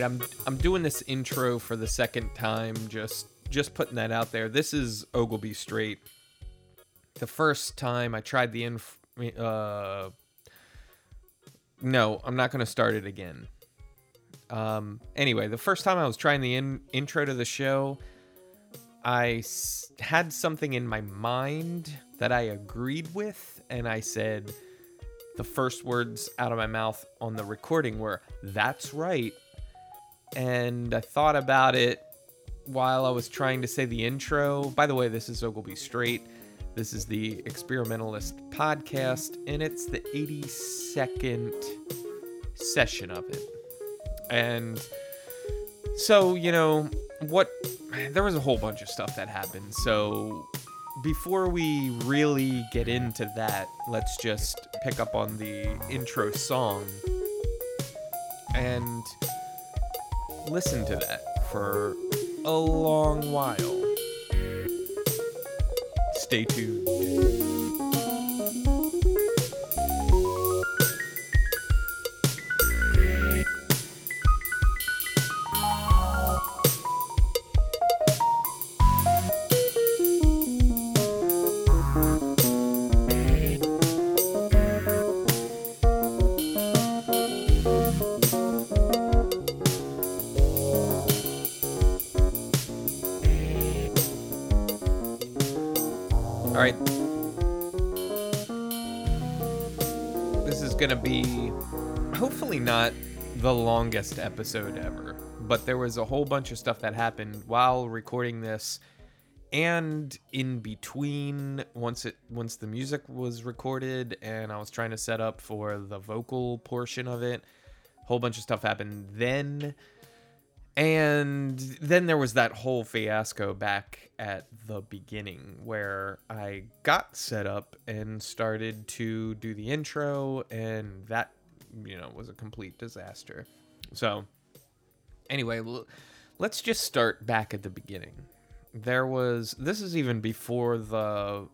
right, I'm I'm doing this intro for the second time. Just just putting that out there. This is Ogle B Straight. The first time I tried the inf- uh no, I'm not going to start it again. Um anyway, the first time I was trying the in- intro to the show, I s- had something in my mind that I agreed with and I said the first words out of my mouth on the recording were that's right and I thought about it while I was trying to say the intro. By the way, this is Ogle B Straight. This is the Experimentalist podcast, and it's the 82nd session of it. And so, you know, what there was a whole bunch of stuff that happened. So, before we really get into that, let's just pick up on the intro song and listen to that for a long while. Stay tuned. Not the longest episode ever, but there was a whole bunch of stuff that happened while recording this and in between once it once the music was recorded and I was trying to set up for the vocal portion of it. A Whole bunch of stuff happened then. And then there was that whole fiasco back at the beginning where I got set up and started to do the intro, and that, you know, was a complete disaster. So, anyway, let's just start back at the beginning. There was, this is even before the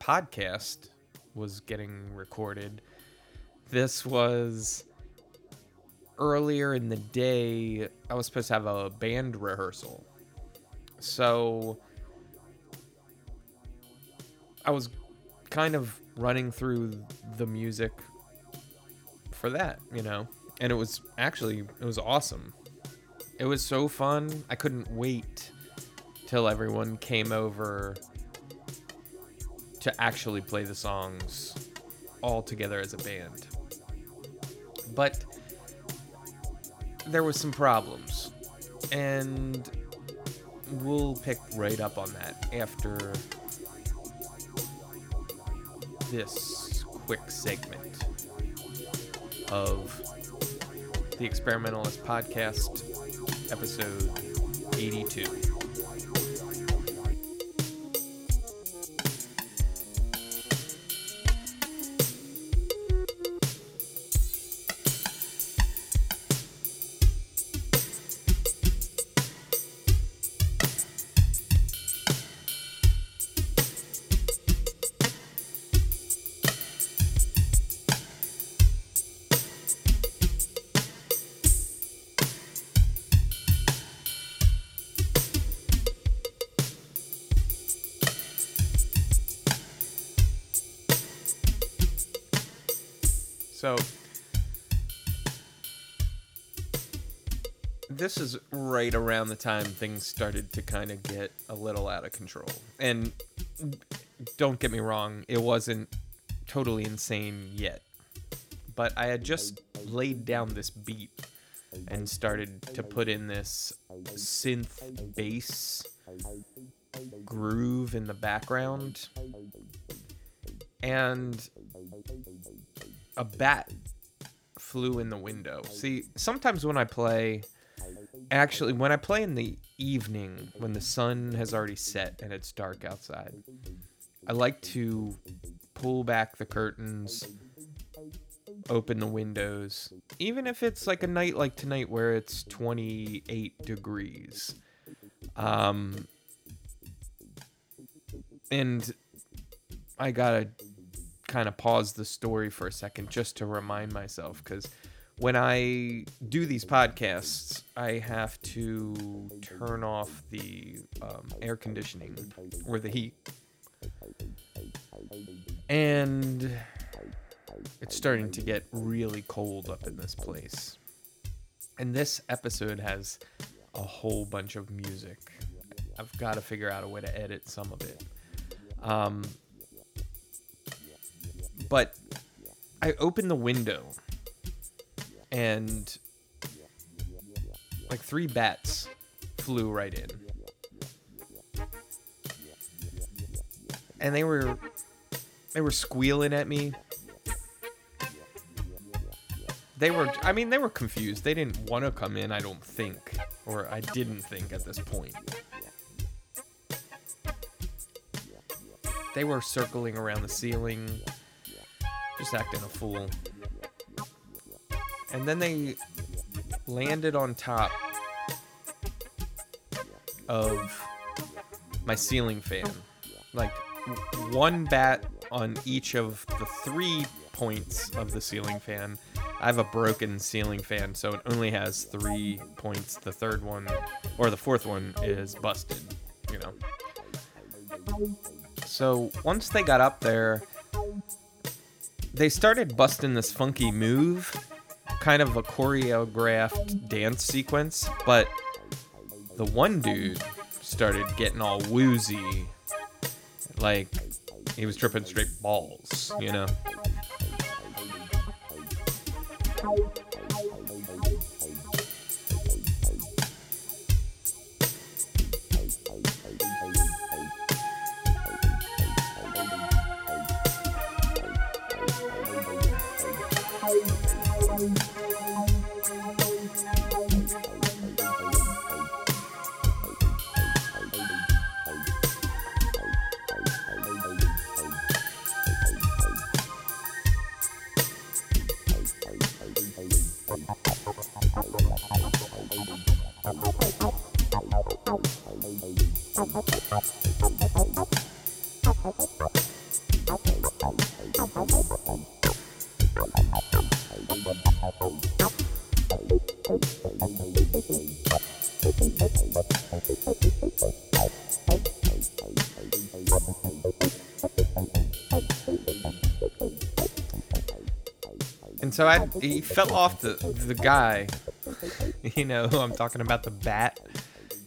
podcast was getting recorded. This was earlier in the day, I was supposed to have a band rehearsal. So I was kind of running through the music for that, you know. And it was actually it was awesome. It was so fun. I couldn't wait till everyone came over to actually play the songs all together as a band. But there was some problems and we'll pick right up on that after this quick segment of the experimentalist podcast episode 82 right around the time things started to kind of get a little out of control. And don't get me wrong, it wasn't totally insane yet. But I had just laid down this beat and started to put in this synth bass groove in the background. And a bat flew in the window. See, sometimes when I play, actually, when I play in the evening, when the sun has already set and it's dark outside, I like to pull back the curtains, open the windows, even if it's like a night like tonight where it's 28 degrees. Um, and I gotta kind of pause the story for a second just to remind myself because when I do these podcasts, I have to turn off the um, air conditioning or the heat. And it's starting to get really cold up in this place. And this episode has a whole bunch of music. I've got to figure out a way to edit some of it. Um, but I opened the window and like three bats flew right in. And they were they were squealing at me. They were I mean they were confused. They didn't want to come in, I don't think, or I didn't think at this point. They were circling around the ceiling, just acting a fool. And then they landed on top of my ceiling fan. Like one bat on each of the three points of the ceiling fan. I have a broken ceiling fan, so it only has three points. The third one, or the fourth one, is busted, you know. So once they got up there, they started busting this funky move, kind of a choreographed dance sequence, but the one dude started getting all woozy, like he was tripping straight balls, you know. And so I he fell off the the guy. You know who I'm talking about the bat.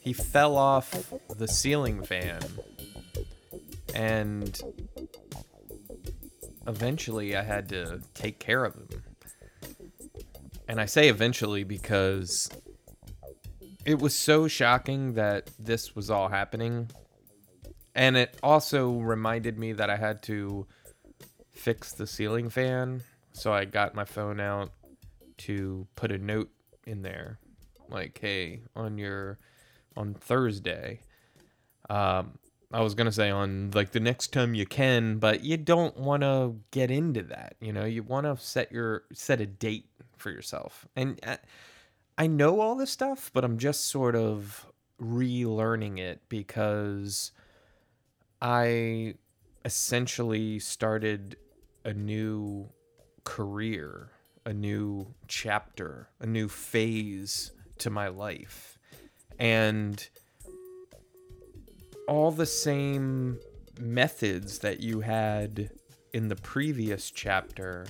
He fell off the ceiling fan. And eventually I had to take care of him. And I say eventually because it was so shocking that this was all happening. And it also reminded me that I had to fix the ceiling fan. So I got my phone out to put a note in there like, hey, on your on Thursday. Um, I was gonna say on like the next time you can, but you don't want to get into that. You know, you want to set your set a date for yourself. And I, I know all this stuff, but I'm just sort of relearning it because I essentially started a new career, a new chapter, a new phase to my life. And all the same methods that you had in the previous chapter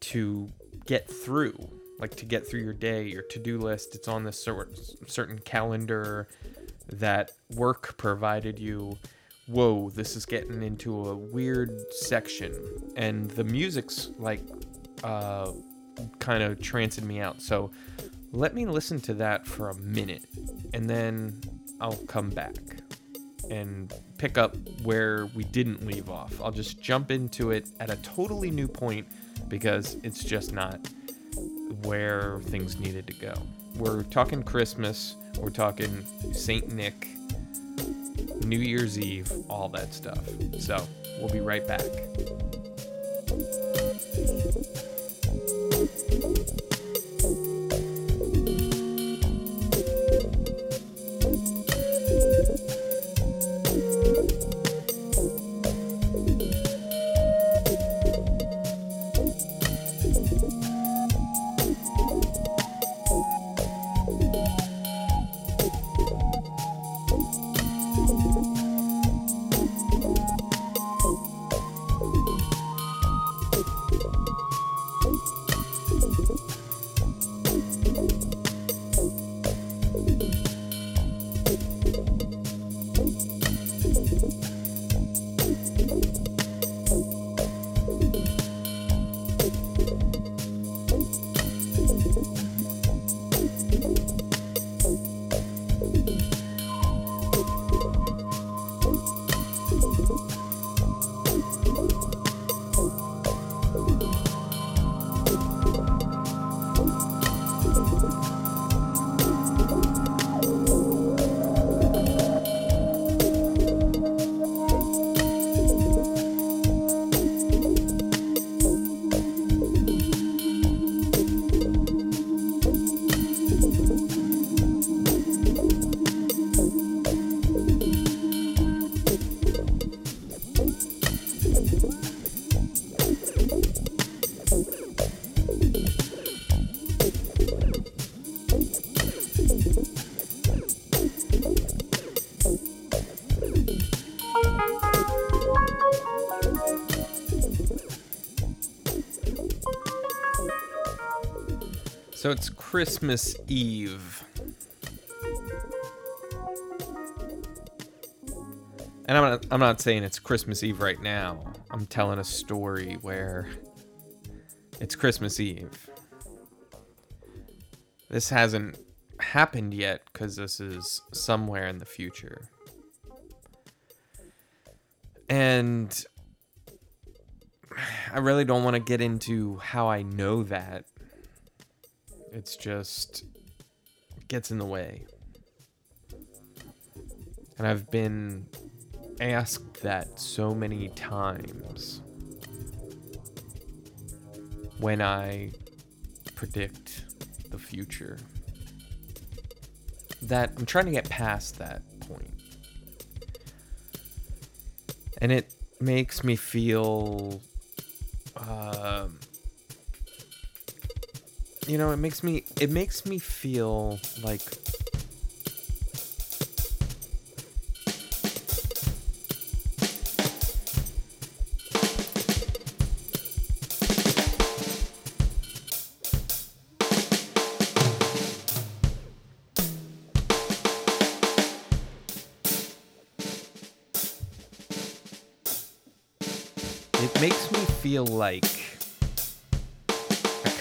to get through like to get through your day your to-do list it's on this certain calendar that work provided you whoa this is getting into a weird section and the music's like uh kind of trancing me out so let me listen to that for a minute and then i'll come back and pick up where we didn't leave off. I'll just jump into it at a totally new point because it's just not where things needed to go. We're talking Christmas, we're talking St. Nick, New Year's Eve, all that stuff. So we'll be right back. Christmas Eve. And I'm not, I'm not saying it's Christmas Eve right now. I'm telling a story where it's Christmas Eve. This hasn't happened yet because this is somewhere in the future. And I really don't want to get into how I know that. It's just gets in the way. And I've been asked that so many times when I predict the future that I'm trying to get past that point. And it makes me feel um, you know, it makes me it makes me feel like it makes me feel like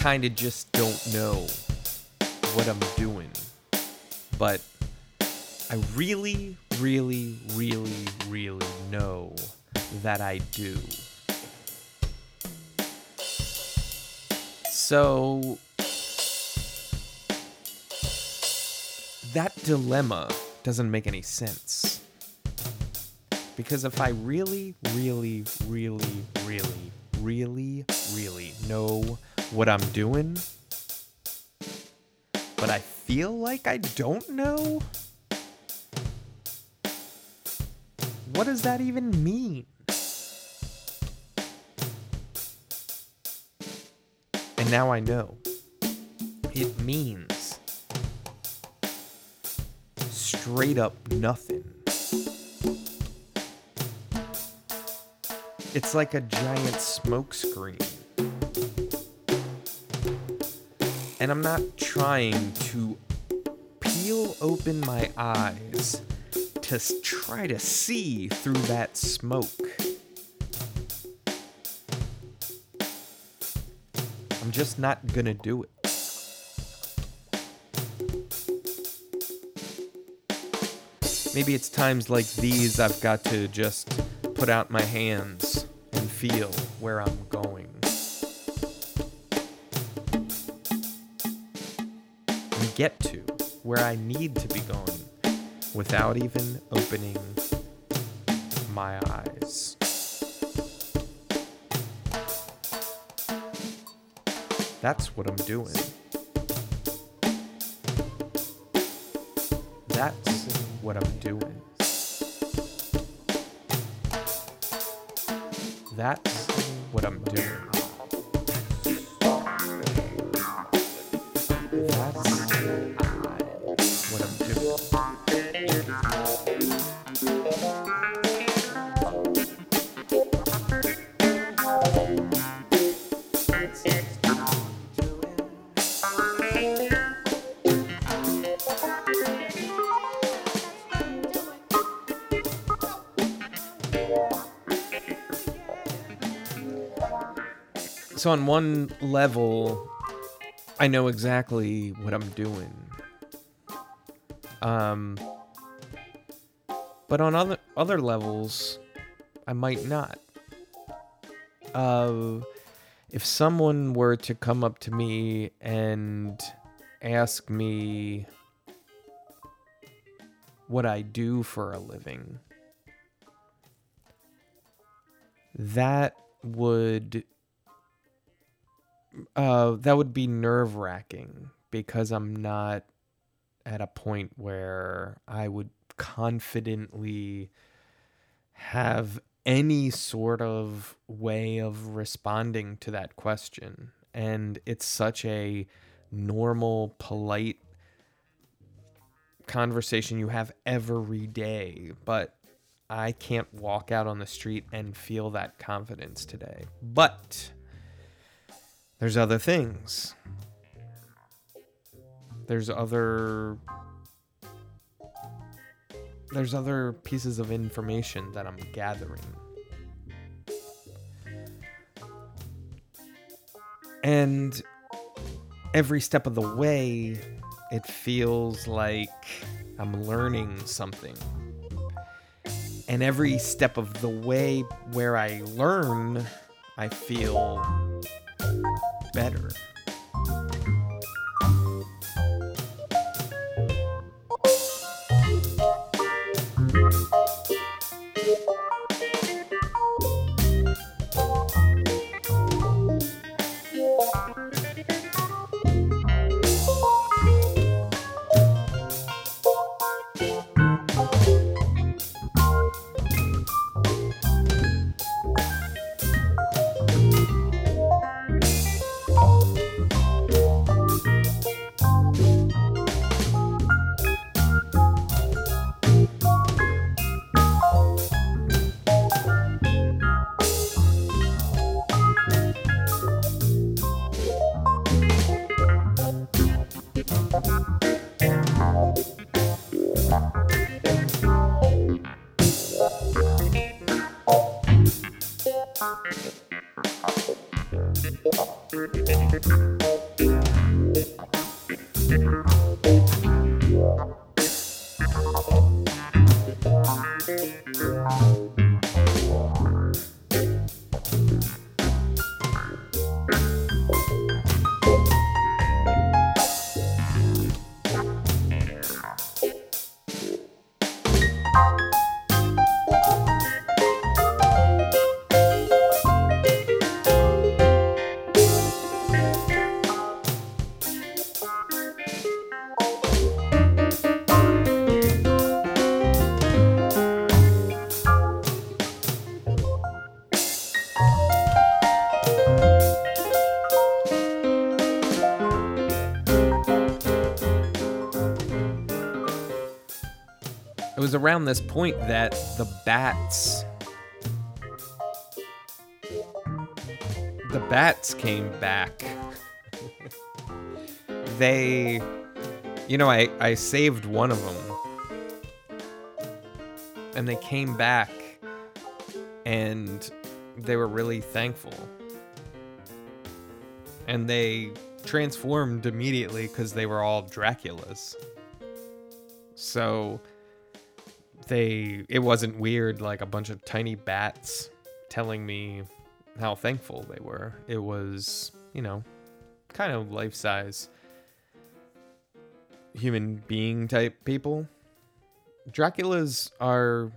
kind of just don't know what I'm doing. But I really, really, really, really know that I do. So that dilemma doesn't make any sense. Because if I really, really, really, really, really, really know what I'm doing, but I feel like I don't know, what does that even mean? And now I know. It means straight up nothing. It's like a giant smoke And I'm not trying to peel open my eyes to try to see through that smoke. I'm just not gonna do it. Maybe it's times like these I've got to just put out my hands and feel where I'm going. Get to where I need to be going without even opening my eyes. That's what I'm doing. That's what I'm doing. That's what I'm doing. So on one level, I know exactly what I'm doing. Um, but on other other levels, I might not. Uh, if someone were to come up to me and ask me what I do for a living, that would uh, that would be nerve wracking because I'm not at a point where I would confidently have any sort of way of responding to that question. And it's such a normal, polite conversation you have every day. But I can't walk out on the street and feel that confidence today. But there's other things. there's other there's other pieces of information that I'm gathering. And every step of the way, it feels like I'm learning something. And every step of the way where I learn, I feel better. Around this point that the bats the bats came back. they you know, I I saved one of them. And they came back and they were really thankful. And they transformed immediately cuz they were all Draculas. So they it wasn't weird like a bunch of tiny bats telling me how thankful they were. It was, you know, kind of life size human being type people. Draculas are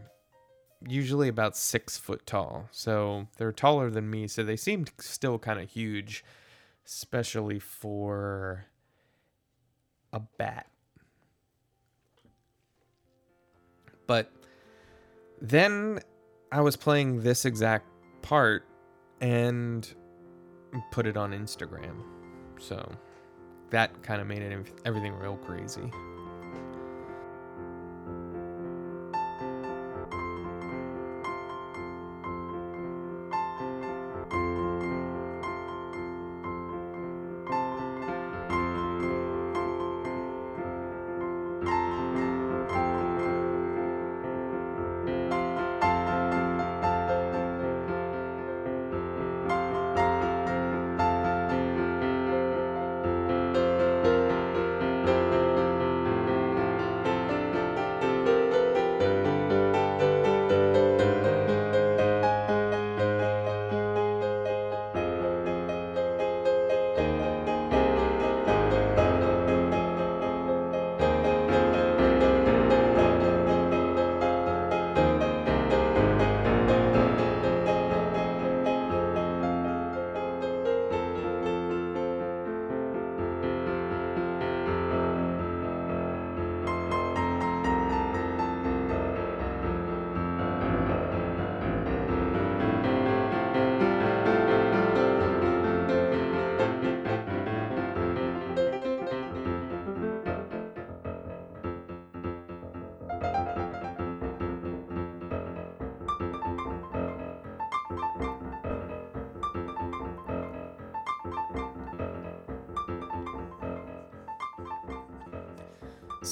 usually about six foot tall, so they're taller than me, so they seemed still kind of huge, especially for a bat. But then I was playing this exact part and put it on Instagram. So that kind of made it everything real crazy.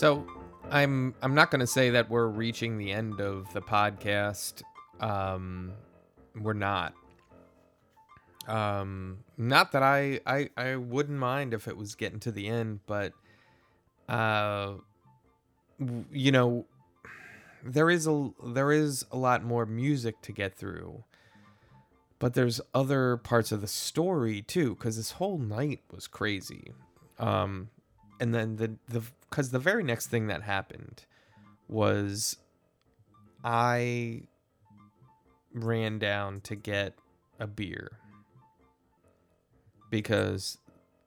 So I'm I'm not going to say that we're reaching the end of the podcast. Um, we're not. Um, not that I, I I wouldn't mind if it was getting to the end, but uh, you know, there is a there is a lot more music to get through, but there's other parts of the story too, because this whole night was crazy. Um, and then the the because the very next thing that happened was I ran down to get a beer because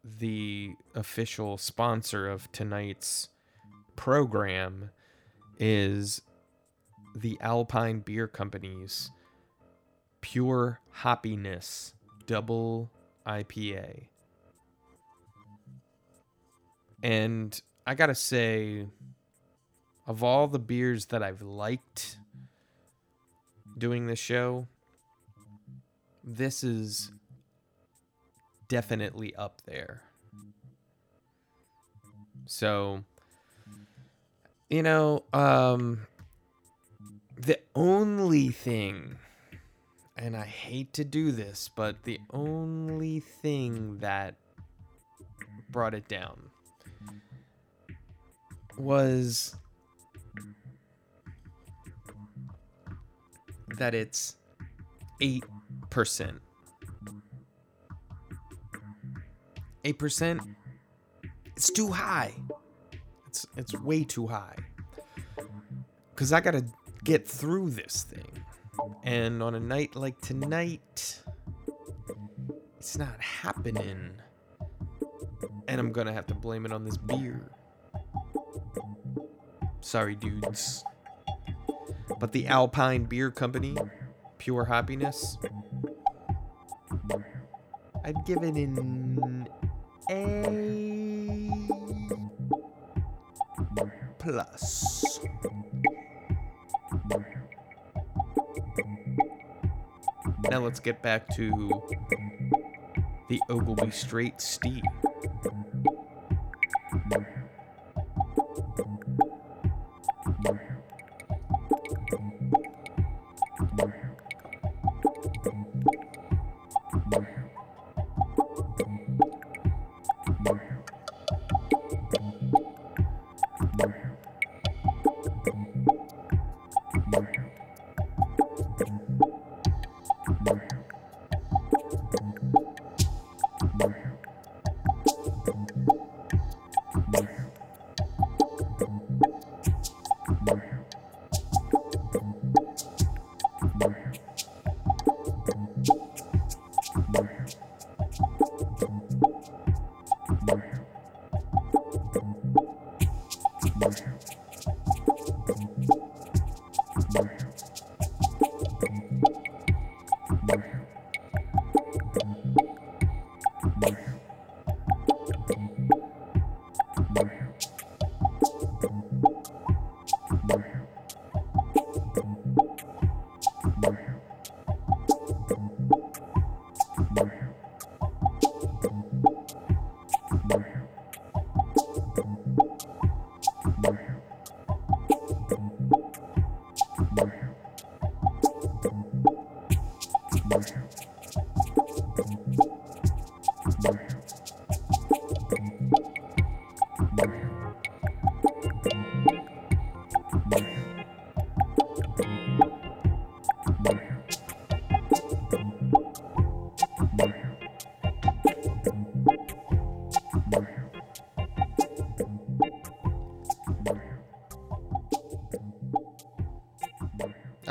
the official sponsor of tonight's program is the Alpine Beer Company's Pure Hoppiness Double IPA. And I gotta say, of all the beers that I've liked doing this show, this is definitely up there. So, you know, um, the only thing, and I hate to do this, but the only thing that brought it down was that it's 8%. 8% it's too high. It's it's way too high. Cuz I got to get through this thing. And on a night like tonight, it's not happening. And I'm going to have to blame it on this beer. Sorry, dudes. But the Alpine Beer Company, Pure Hoppiness, I'd give it an A plus. Now let's get back to the Ogle B Straight Steve.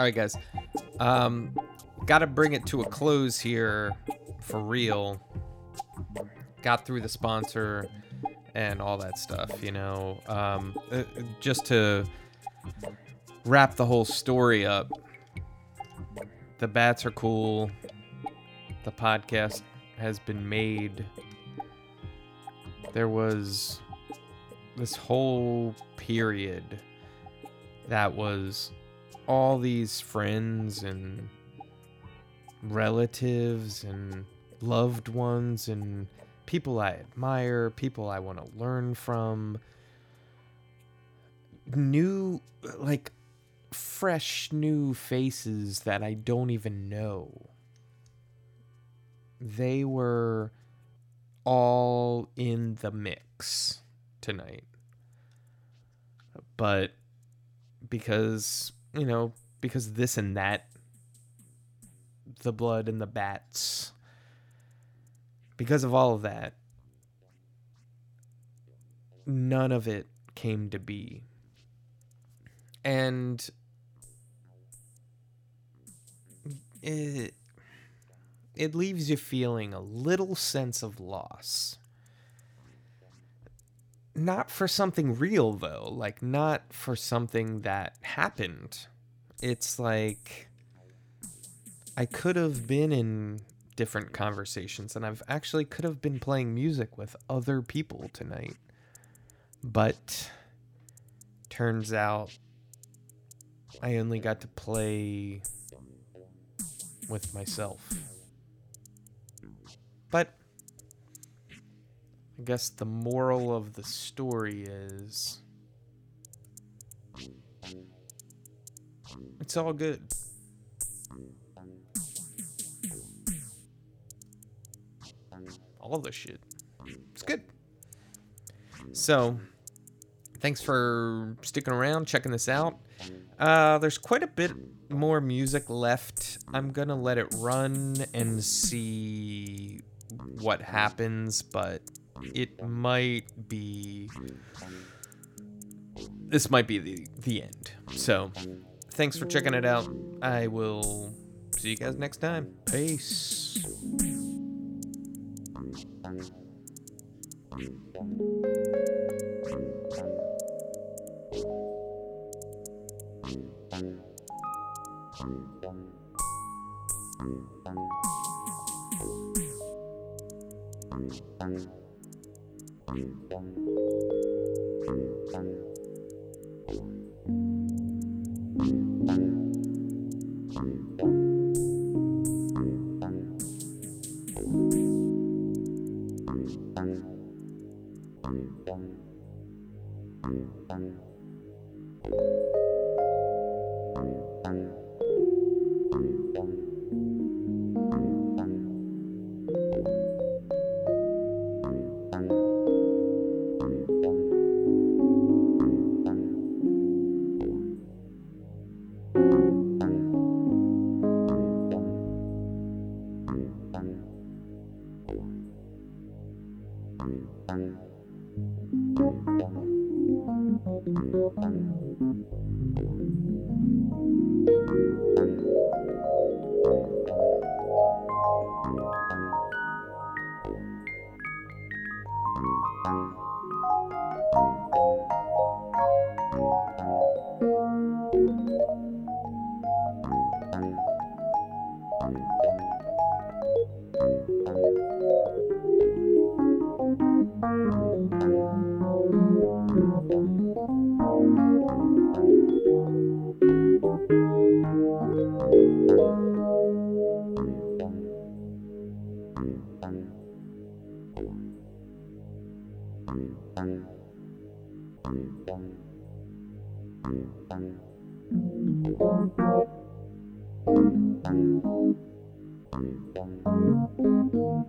Right, guys. Um, got to bring it to a close here for real. Got through the sponsor and all that stuff, you know. Um, uh, just to wrap the whole story up, the bats are cool. The podcast has been made. There was this whole period that was all these friends and relatives and loved ones and people I admire, people I want to learn from, new like fresh new faces that I don't even know. They were all in the mix tonight. But because, you know, because this and that, the blood and the bats, because of all of that, none of it came to be. And it it leaves you feeling a little sense of loss. Not for something real though, like not for something that happened. It's like I could have been in different conversations and I've actually could have been playing music with other people tonight. But turns out I only got to play with myself. I guess the moral of the story is it's all good. All the shit. It's good. So, thanks for sticking around, checking this out. Uh, there's quite a bit more music left. I'm gonna let it run and see what happens, but it might be this might be the the end. So, thanks for checking it out. I will see you guys next time. Peace.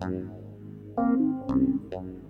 Thank you.